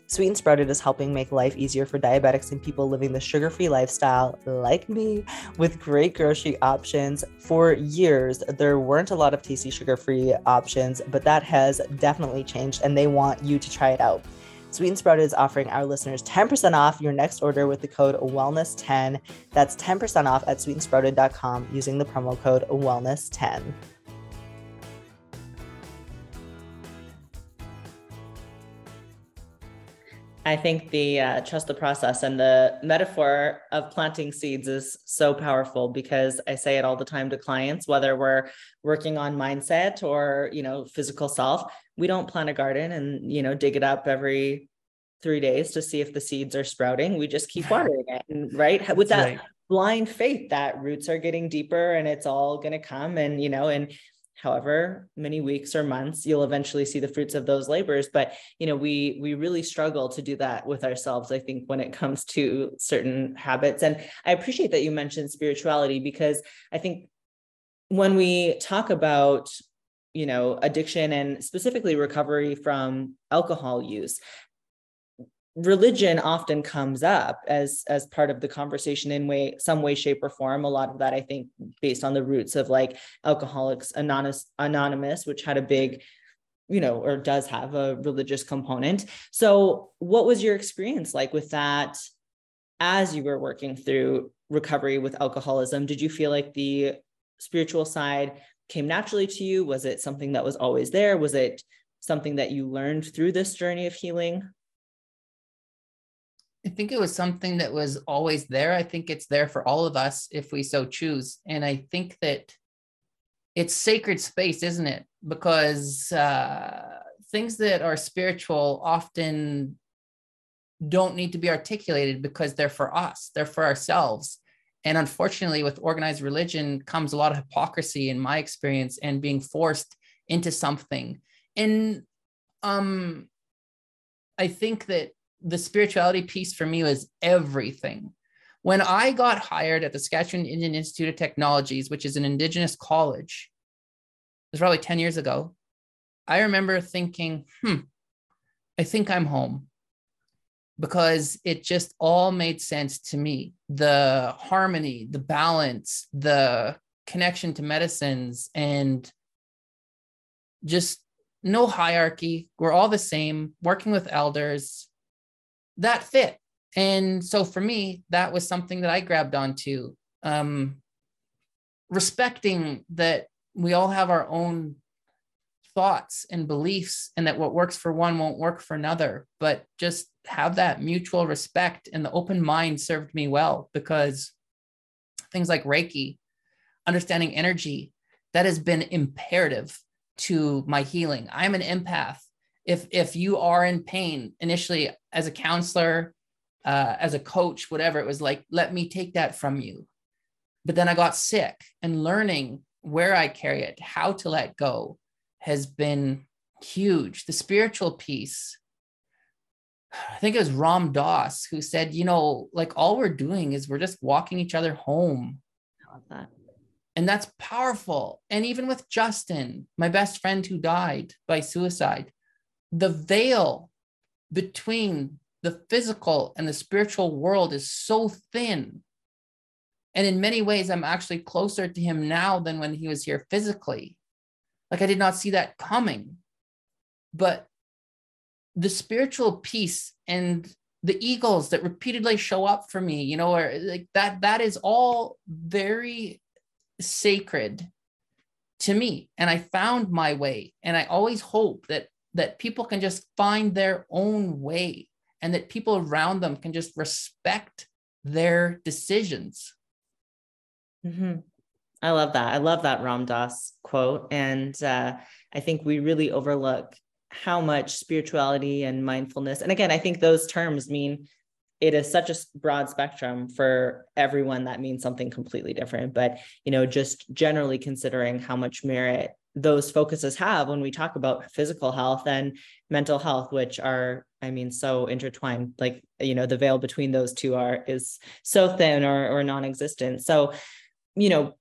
Sweet and Sprouted is helping make life easier for diabetics and people living the sugar free lifestyle like me with great grocery options. For years, there weren't a lot of tasty sugar free options, but that has definitely changed and they want you to try it out. Sweet and Sprouted is offering our listeners 10% off your next order with the code wellness10. That's 10% off at sweetandsprouted.com using the promo code wellness10. I think the uh, trust the process and the metaphor of planting seeds is so powerful because I say it all the time to clients, whether we're working on mindset or you know physical self. We don't plant a garden and you know dig it up every three days to see if the seeds are sprouting. We just keep watering it, and, right? With that right. blind faith that roots are getting deeper and it's all going to come, and you know, and however many weeks or months you'll eventually see the fruits of those labors. But you know we we really struggle to do that with ourselves i think when it comes to certain habits. And i appreciate that you mentioned spirituality because i think when we talk about you know addiction and specifically recovery from alcohol use religion often comes up as as part of the conversation in way some way shape or form. A lot of that i think based on the roots of like alcoholics anonymous anonymous which had a big you know or does have a religious component. So what was your experience like with that as you were working through recovery with alcoholism? Did you feel like the spiritual side came naturally to you? Was it something that was always there? Was it something that you learned through this journey of healing I think it was something that was always there. I think it's there for all of us if we so choose. And I think that it's sacred space, isn't it? Because uh, things that are spiritual often don't need to be articulated because they're for us, they're for ourselves. And unfortunately, with organized religion comes a lot of hypocrisy, in my experience, and being forced into something. And um, I think that the spirituality piece for me was everything. When I got hired at the Saskatchewan Indian Institute of Technologies, which is an Indigenous college, it was probably 10 years ago, I remember thinking, hmm, I think I'm home because it just all made sense to me. The harmony, the balance, the connection to medicines, and just no hierarchy. We're all the same, working with elders. That fit. And so for me, that was something that I grabbed onto. Um, respecting that we all have our own thoughts and beliefs, and that what works for one won't work for another, but just have that mutual respect and the open mind served me well because things like Reiki, understanding energy, that has been imperative to my healing. I'm an empath. If if you are in pain initially as a counselor, uh, as a coach, whatever, it was like, let me take that from you. But then I got sick and learning where I carry it, how to let go has been huge. The spiritual piece, I think it was Ram Dass who said, you know, like all we're doing is we're just walking each other home. I love that. And that's powerful. And even with Justin, my best friend who died by suicide, the veil between the physical and the spiritual world is so thin. And in many ways, I'm actually closer to him now than when he was here physically. Like I did not see that coming. But the spiritual peace and the eagles that repeatedly show up for me, you know, or like that, that is all very sacred to me and i found my way and i always hope that that people can just find their own way and that people around them can just respect their decisions. Mm-hmm. i love that. I love that ram dass quote. And uh, i think we really overlook how much spirituality and mindfulness and again i think those terms mean it is such a broad spectrum for everyone that means something completely different. But you know just generally considering how much merit those focuses have when we talk about physical health and mental health which are i mean so intertwined like you know the veil between those two are is so thin or or non-existent. So you know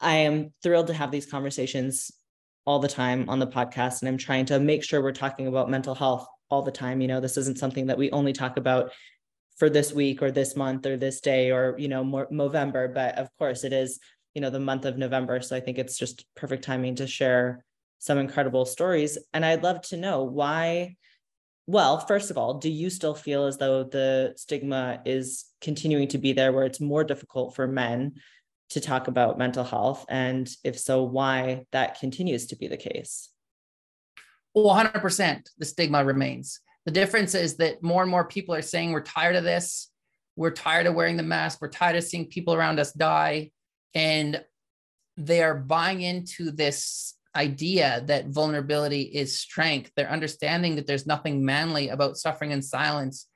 i am thrilled to have these conversations all the time on the podcast and i'm trying to make sure we're talking about mental health all the time. You know this isn't something that we only talk about for this week or this month or this day or you know more November but of course it is you know the month of November so I think it's just perfect timing to share some incredible stories and I'd love to know why well first of all do you still feel as though the stigma is continuing to be there where it's more difficult for men to talk about mental health and if so why that continues to be the case well 100% the stigma remains the difference is that more and more people are saying we're tired of this. We're tired of wearing the mask. We're tired of seeing people around us die. And they are buying into this idea that vulnerability is strength. They're understanding that there's nothing manly about suffering in silence.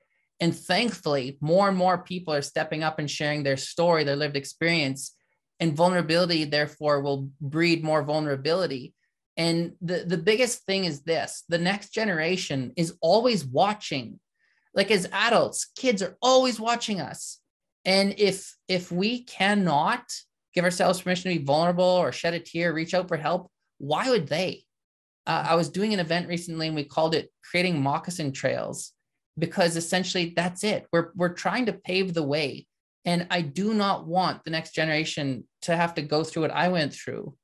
And thankfully, more and more people are stepping up and sharing their story, their lived experience. And vulnerability, therefore, will breed more vulnerability. And the, the biggest thing is this the next generation is always watching. Like as adults, kids are always watching us. And if if we cannot give ourselves permission to be vulnerable or shed a tear, reach out for help, why would they? Uh, I was doing an event recently and we called it creating moccasin trails because essentially that's it. We're we're trying to pave the way. And I do not want the next generation to have to go through what I went through.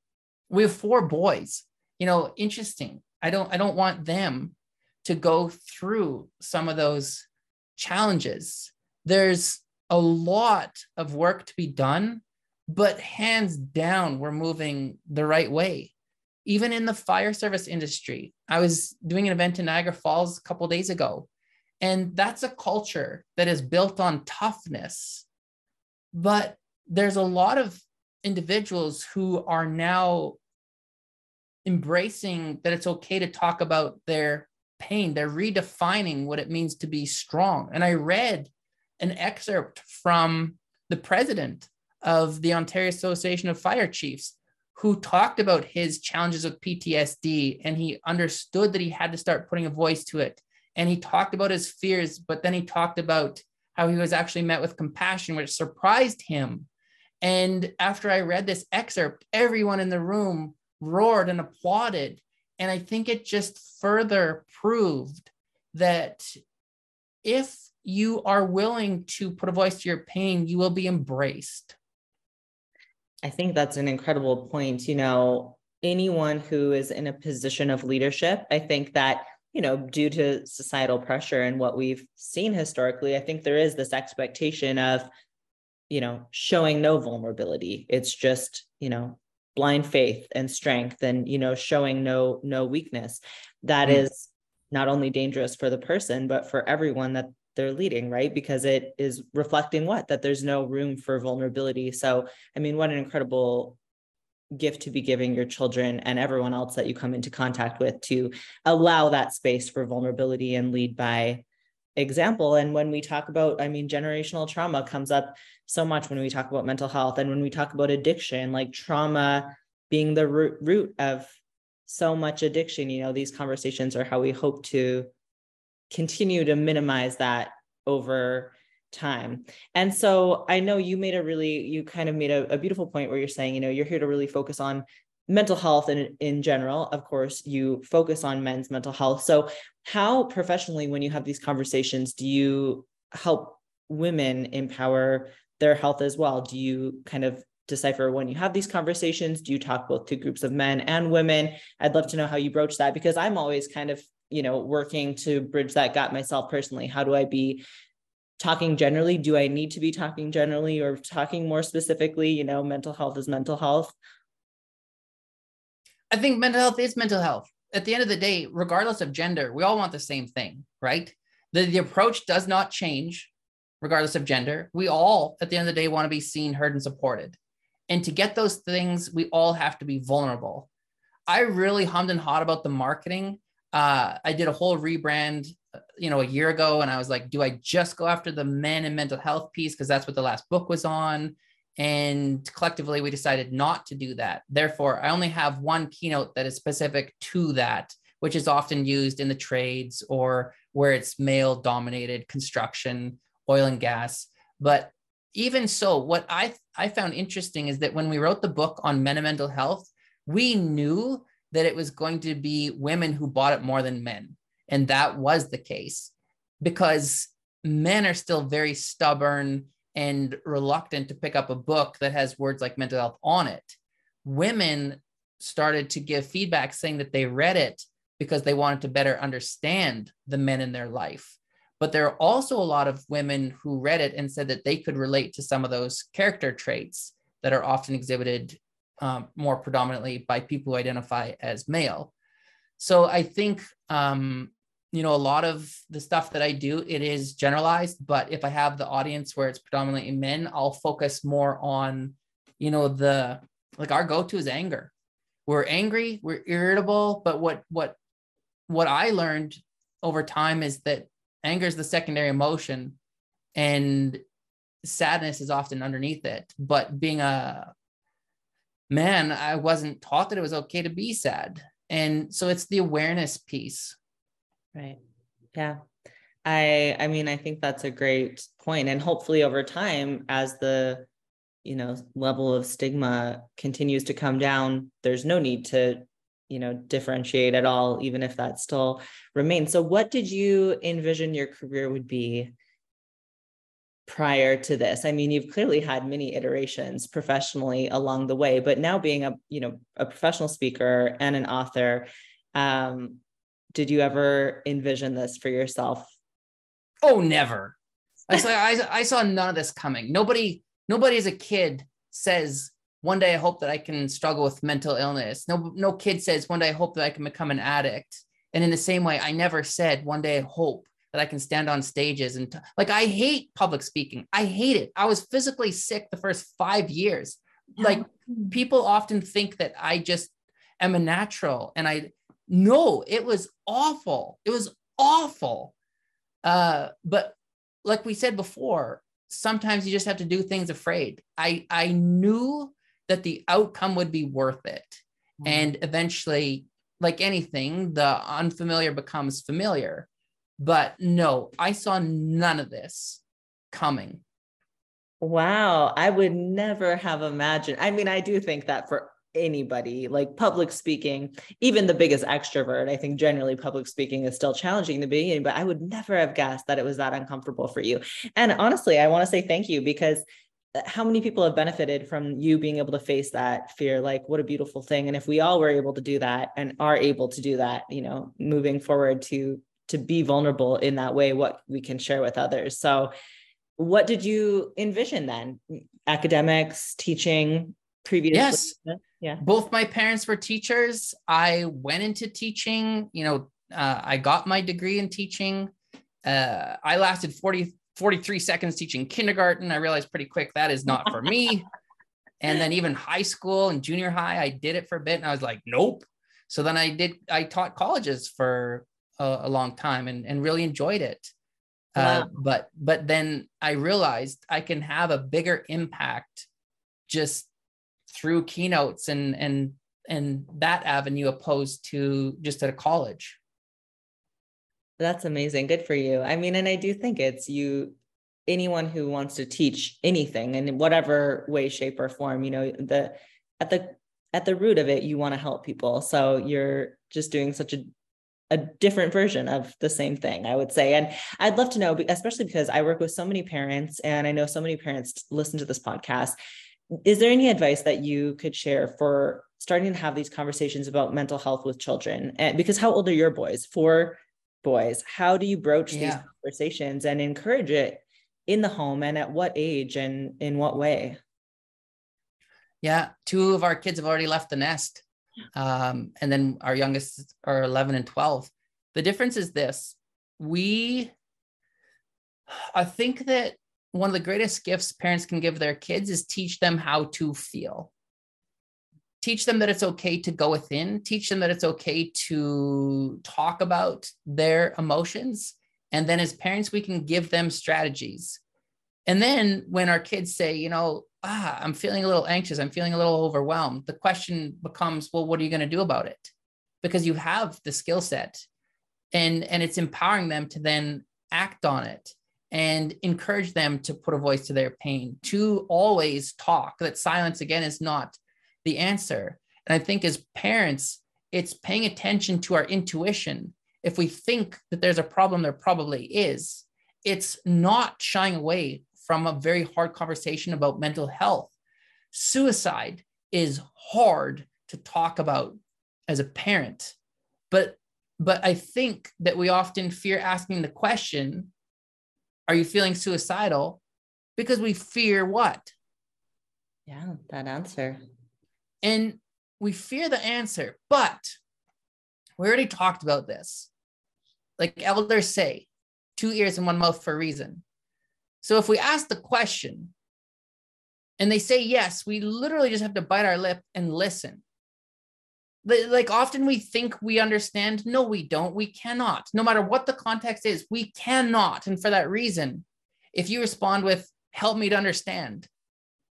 We have four boys you know, interesting. I don't I don't want them to go through some of those challenges. There's a lot of work to be done, but hands down, we're moving the right way. Even in the fire service industry, I was doing an event in Niagara Falls a couple days ago, And that's a culture that is built on toughness. But there's a lot of individuals who are now embracing that it's okay to talk about their pain. They're redefining what it means to be strong. And I read an excerpt from the president of the Ontario Association of Fire Chiefs who talked about his challenges with PTSD and he understood that he had to start putting a voice to it. And he talked about his fears, but then he talked about how he was actually met with compassion, which surprised him. And after I read this excerpt, everyone in the room roared and applauded. And I think it just further proved that if you are willing to put a voice to your pain, you will be embraced. I think that's an incredible point. You know, anyone who is in a position of leadership, I think that, you know, due to societal pressure and what we've seen historically, I think there is this expectation of, you know, showing no vulnerability. It's just, you know, blind faith and strength and, you know, showing no no weakness. That mm. is not only dangerous for the person, but for everyone that they're leading, right? Because it is reflecting what? That there's no room for vulnerability. So, I mean, what an incredible gift to be giving your children and everyone else that you come into contact with to allow that space for vulnerability and lead by example. And when we talk about, I mean, generational trauma comes up so much when we talk about mental health and when we talk about addiction, like trauma being the root, root of so much addiction. You know, these conversations are how we hope to continue to minimize that over time. And so I know you made a really, you kind of made a, a, beautiful point where you're saying, you know, you're here to really focus on mental health and in general. Of course, you focus on men's mental health. So, how professionally, when you have these conversations, do you help women empower their health as well? Do you kind of decipher when you have these conversations? Do you talk both to groups of men and women? I'd love to know how you broach that because I'm always kind of you know working to bridge that gap myself personally. How do i be talking generally? Do i need to be talking generally or talking more specifically? You know mental health is mental health. I think mental health is mental health. At the end of the day regardless of gender we all want the same thing right? The, the approach does not change regardless of gender. We all at the end of the day want to be seen heard and supported. And to get those things we all have to be vulnerable. I really hummed and hawed about the marketing uh, I did a whole rebrand, you know, a year ago, and I was like, do I just go after the men and mental health piece because that's what the last book was on? And collectively, we decided not to do that. Therefore, I only have one keynote that is specific to that, which is often used in the trades or where it's male dominated construction, oil and gas. But even so, what I, I found interesting is that when we wrote the book on men and mental health, we knew that it was going to be women who bought it more than men. And that was the case because men are still very stubborn and reluctant to pick up a book that has words like mental health on it. Women started to give feedback saying that they read it because they wanted to better understand the men in their life. But there are also a lot of women who read it and said that they could relate to some of those character traits that are often exhibited um, more predominantly by people who identify as male. So I think, um, you know, a lot of the stuff that I do, it is generalized, but if I have the audience where it's predominantly men, I'll focus more on, you know, the, like our go-to is anger. We're angry, we're irritable, but what, what, what I learned over time is that anger is the secondary emotion and sadness is often underneath it. But being a man, I wasn't taught that it was okay to be sad. And so it's the awareness piece. Right. Yeah. I I mean I think that's a great point and hopefully over time as the you know level of stigma continues to come down there's no need to you know differentiate at all even if that still remains so what did you envision your career would be prior to this. I mean you've clearly had many iterations professionally along the way but now being a you know a professional speaker and an author um, did you ever envision this for yourself? Oh never. I saw, I, I saw none of this coming. Nobody nobody as a kid says one day i hope that i can struggle with mental illness. No no kid says one day i hope that i can become an addict. And in the same way i never said one day i hope that I can stand on stages and t- like I hate public speaking. I hate it. I was physically sick the first 5 years. Yeah. Like people often think that I just am a natural and I no, it was awful. It was awful. Uh but like we said before, sometimes you just have to do things afraid. I I knew that the outcome would be worth it. Mm-hmm. And eventually, like anything, the unfamiliar becomes familiar. But no, I saw none of this coming. Wow, I would never have imagined. I mean, I do think that for anybody, like public speaking, even the biggest extrovert, I think generally public speaking is still challenging in the beginning, but I would never have guessed that it was that uncomfortable for you. And honestly, I want to say thank you because uh, how many people have benefited from you being able to face that fear like what a beautiful thing and if we all were able to do that and are able to do that you know moving forward to to be vulnerable in that way what we can share with others. So what did you envision then? Academics teaching previously? Yes. Yeah. Both my parents were teachers. I went into teaching you know uh, i got my degree in teaching. Uh, i lasted 40 43 seconds teaching kindergarten. I realized pretty quick that is not for me. and then even high school and junior high, I did it for a bit and I was like, nope. So then I did, I taught colleges for a, a long time and, and really enjoyed it. Uh, wow. Uh, but, but then I realized I can have a bigger impact just through keynotes and, and, and that avenue opposed to just at a college. That's amazing. Good for you. I mean, and I do think it's you, anyone who wants to teach anything in whatever way, shape, or form, you know, the at the at the root of it, you want to help people. So you're just doing such a a different version of the same thing, I would say. And I'd love to know, especially because I work with so many parents and I know so many parents listen to this podcast. Is there any advice that you could share for starting to have these conversations about mental health with children? And because how old are your boys? Four, boys how do you broach yeah. these conversations and encourage it in the home and at what age and in what way yeah two of our kids have already left the nest um, and then our youngest are 11 and 12 the difference is this we i think that one of the greatest gifts parents can give their kids is teach them how to feel teach them that it's okay to go within, teach them that it's okay to talk about their emotions. And then as parents, we can give them strategies. And then when our kids say, you know, ah, I'm feeling a little anxious, I'm feeling a little overwhelmed, the question becomes, well, what are you going to do about it? Because you have the skill set and and it's empowering them to then act on it and encourage them to put a voice to their pain, to always talk. That silence again is not the answer. And I think as parents, it's paying attention to our intuition. If we think that there's a problem, there probably is. It's not shying away from a very hard conversation about mental health. Suicide is hard to talk about as a parent, but but I think that we often fear asking the question, are you feeling suicidal? Because we fear what? Yeah, that answer. And we fear the answer, but we already talked about this. Like elders say, two ears and one mouth for a reason. So if we ask the question and they say yes, we literally just have to bite our lip and listen. Like often we think we understand. No, we don't. We cannot. No matter what the context is, we cannot. And for that reason, if you respond with, help me to understand,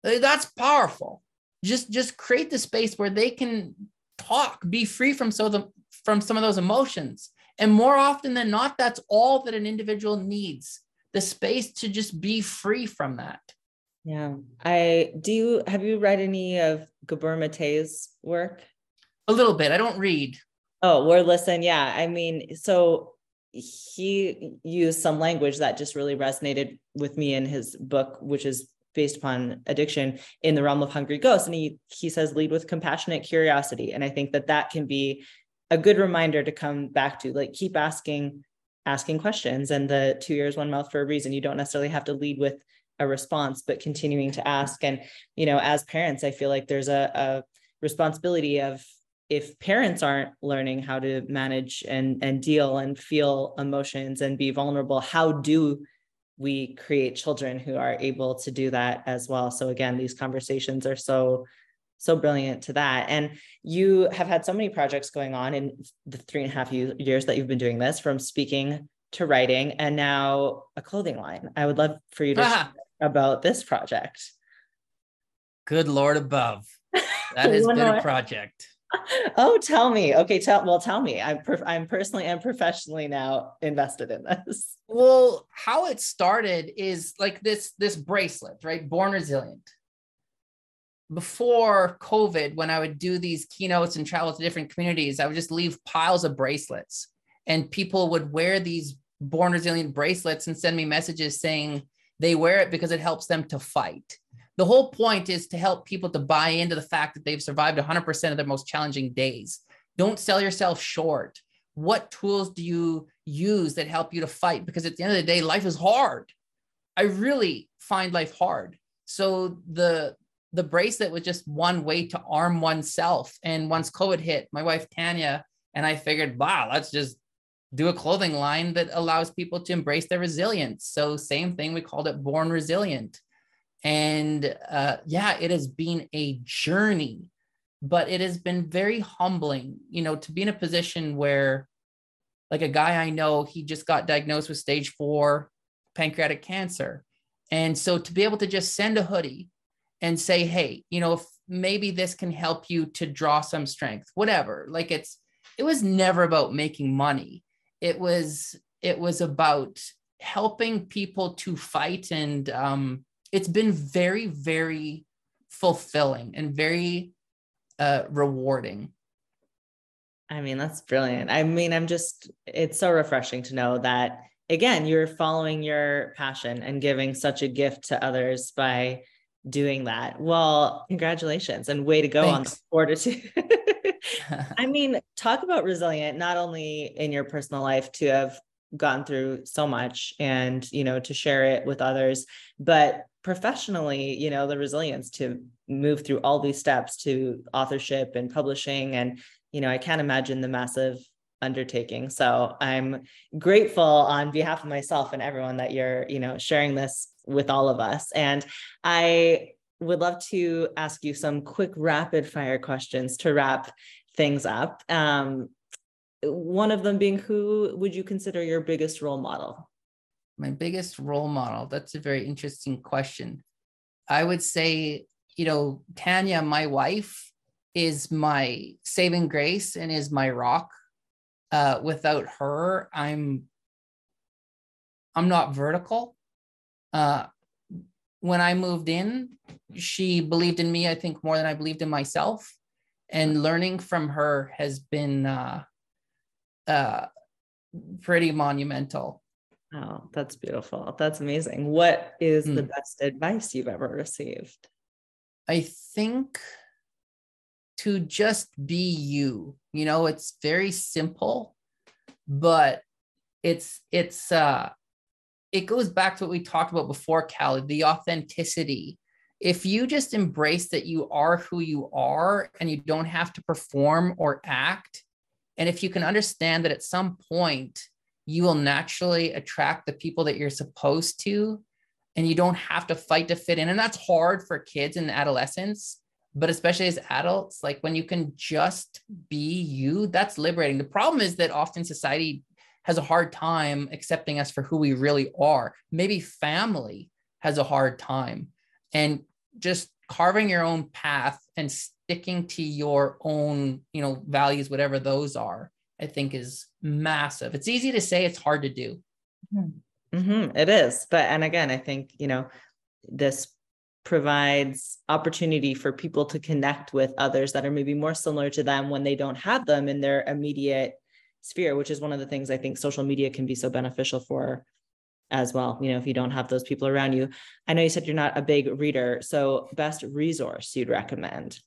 that's powerful just just create the space where they can talk be free from so the from some of those emotions and more often than not that's all that an individual needs the space to just be free from that. Yeah. I do you have you read any of Gabor Maté's work? A little bit. I don't read. Oh or listen. Yeah. I mean so he used some language that just really resonated with me in his book which is based upon addiction in the realm of hungry ghosts. And he he says lead with compassionate curiosity. And i think that that can be a good reminder to come back to like keep asking asking questions and the two ears one mouth for a reason. You don't necessarily have to lead with a response but continuing to ask. And you know as parents i feel like there's a, a responsibility of if parents aren't learning how to manage and and deal and feel emotions and be vulnerable how do we create children who are able to do that as well? So again these conversations are so so brilliant to that and you have had so many projects going on in the three and a half years that you've been doing this from speaking to writing and now a clothing line i would love for you to ah. about this project good lord above that has been a project oh, tell me. Okay, tell well, tell me. I'm per- I'm personally and professionally now invested in this. Well, how it started is like this this bracelet, right? Born resilient. Before COVID, when I would do these keynotes and travel to different communities, I would just leave piles of bracelets, and people would wear these born resilient bracelets and send me messages saying they wear it because it helps them to fight the whole point is to help people to buy into the fact that they've survived 100% of their most challenging days. Don't sell yourself short. What tools do you use that help you to fight? Because at the end of the day, life is hard. I really find life hard. So the the bracelet was just one way to arm oneself. And once COVID hit, my wife Tanya and I figured, wow, let's just do a clothing line that allows people to embrace their resilience. So same thing, we called it Born Resilient. And uh, yeah, it has been a journey, but it has been very humbling, you know, to be in a position where, like a guy I know, he just got diagnosed with stage four pancreatic cancer. And so to be able to just send a hoodie and say, hey, you know, maybe this can help you to draw some strength, whatever. Like it's, it was never about making money. It was, it was about helping people to fight and um, it's been very, very fulfilling and very uh, rewarding. I mean, that's brilliant. I mean, I'm just, it's so refreshing to know that, again, you're following your passion and giving such a gift to others by doing that. Well, congratulations and way to go Thanks. on the fortitude. I mean, talk about resilient, not only in your personal life to have gone through so much and, you know, to share it with others, but professionally you know the resilience to move through all these steps to authorship and publishing and you know i can't imagine the massive undertaking so i'm grateful on behalf of myself and everyone that you're you know sharing this with all of us. And i would love to ask you some quick rapid fire questions to wrap things up. Um, one of them being who would you consider your biggest role model? My biggest role model? That's a very interesting question. I would say you know tanya my wife is my saving grace and is my rock. Uh, without her i'm i'm not vertical uh, when i moved in she believed in me i think more than i believed in myself and learning from her has been uh, uh, pretty monumental Oh, that's beautiful. That's amazing. What is mm. the best advice you've ever received? I think to just be you. You know, it's very simple, but it's it's uh it goes back to what we talked about before, Callie, the authenticity. If you just embrace that you are who you are and you don't have to perform or act, and if you can understand that at some point you will naturally attract the people that you're supposed to and you don't have to fight to fit in and that's hard for kids and adolescents but especially as adults like when you can just be you that's liberating the problem is that often society has a hard time accepting us for who we really are maybe family has a hard time and just carving your own path and sticking to your own you know values whatever those are I think is massive. It's easy to say, it's hard to do. Mm-hmm. mm-hmm. It is. But, and again, I think, you know, this provides opportunity for people to connect with others that are maybe more similar to them when they don't have them in their immediate sphere, which is one of the things I think social media can be so beneficial for as well. You know, if you don't have those people around you. I know you said you're not a big reader. So, best resource you'd recommend?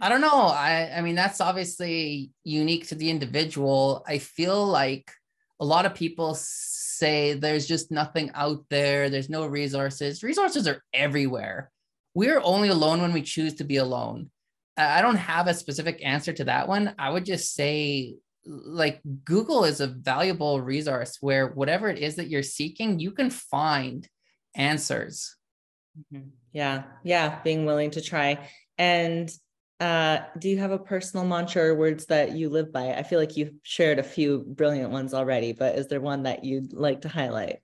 I don't know. I I mean that's obviously unique to the individual. I feel like a lot of people say there's just nothing out there, there's no resources. Resources are everywhere. We're only alone when we choose to be alone. I don't have a specific answer to that one. I would just say like Google is a valuable resource where whatever it is that you're seeking, you can find answers. Mm-hmm. Yeah. Yeah. Being willing to try. And uh, do you have a personal mantra or words that you live by? I feel like you've shared a few brilliant ones already, but is there one that you'd like to highlight?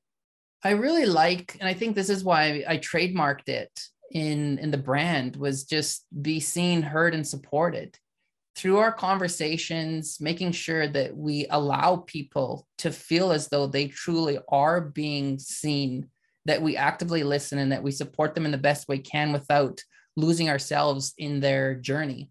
I really like, and I think this is why I trademarked it in in the brand was just be seen, heard, and supported through our conversations, making sure that we allow people to feel as though they truly are being seen, that we actively listen and that we support them in the best way can without losing ourselves in their journey.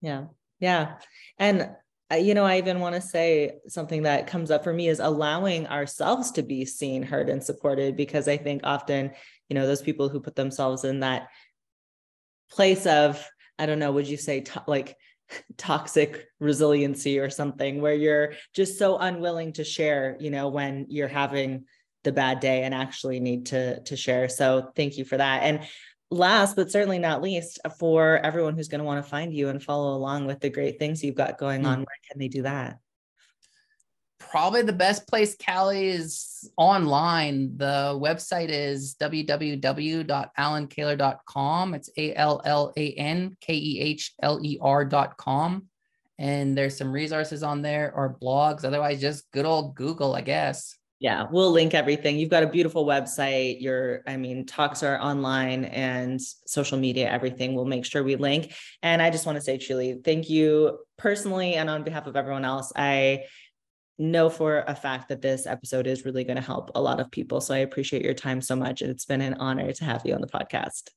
Yeah. Yeah. And uh, you know, I even want to say something that comes up for me is allowing ourselves to be seen, heard, and supported, because I think often, you know, those people who put themselves in that place of, I don't know, would you say to- like toxic resiliency or something where you're just so unwilling to share, you know, when you're having the bad day and actually need to to share. So thank you for that. And last but certainly not least, for everyone who's going to want to find you and follow along with the great things you've got going mm. on, where can they do that? Probably the best place, Callie, is online. The website is www.allankehler.com. It's A L L A N K E H L E R.com. And there's some resources on there or blogs. Otherwise, just good old Google, I guess yeah we'll link everything you've got a beautiful website your i mean talks are online and social media everything we'll make sure we link and i just want to say truly thank you personally and on behalf of everyone else i know for a fact that this episode is really going to help a lot of people so i appreciate your time so much it's been an honor to have you on the podcast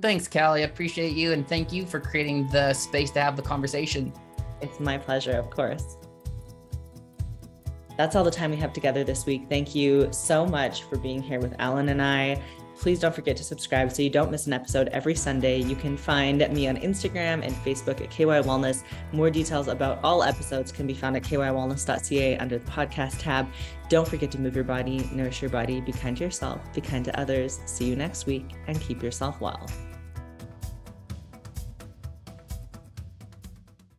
thanks callie i appreciate you and thank you for creating the space to have the conversation it's my pleasure of course that's all the time we have together this week. Thank you so much for being here with Allan and I. Please don't forget to subscribe so you don't miss an episode every Sunday. You can find me on Instagram and Facebook at KY Wellness. More details about all episodes can be found at kywellness.ca under the podcast tab. Don't forget to move your body, nourish your body, be kind to yourself, be kind to others. See you next week, and keep yourself well.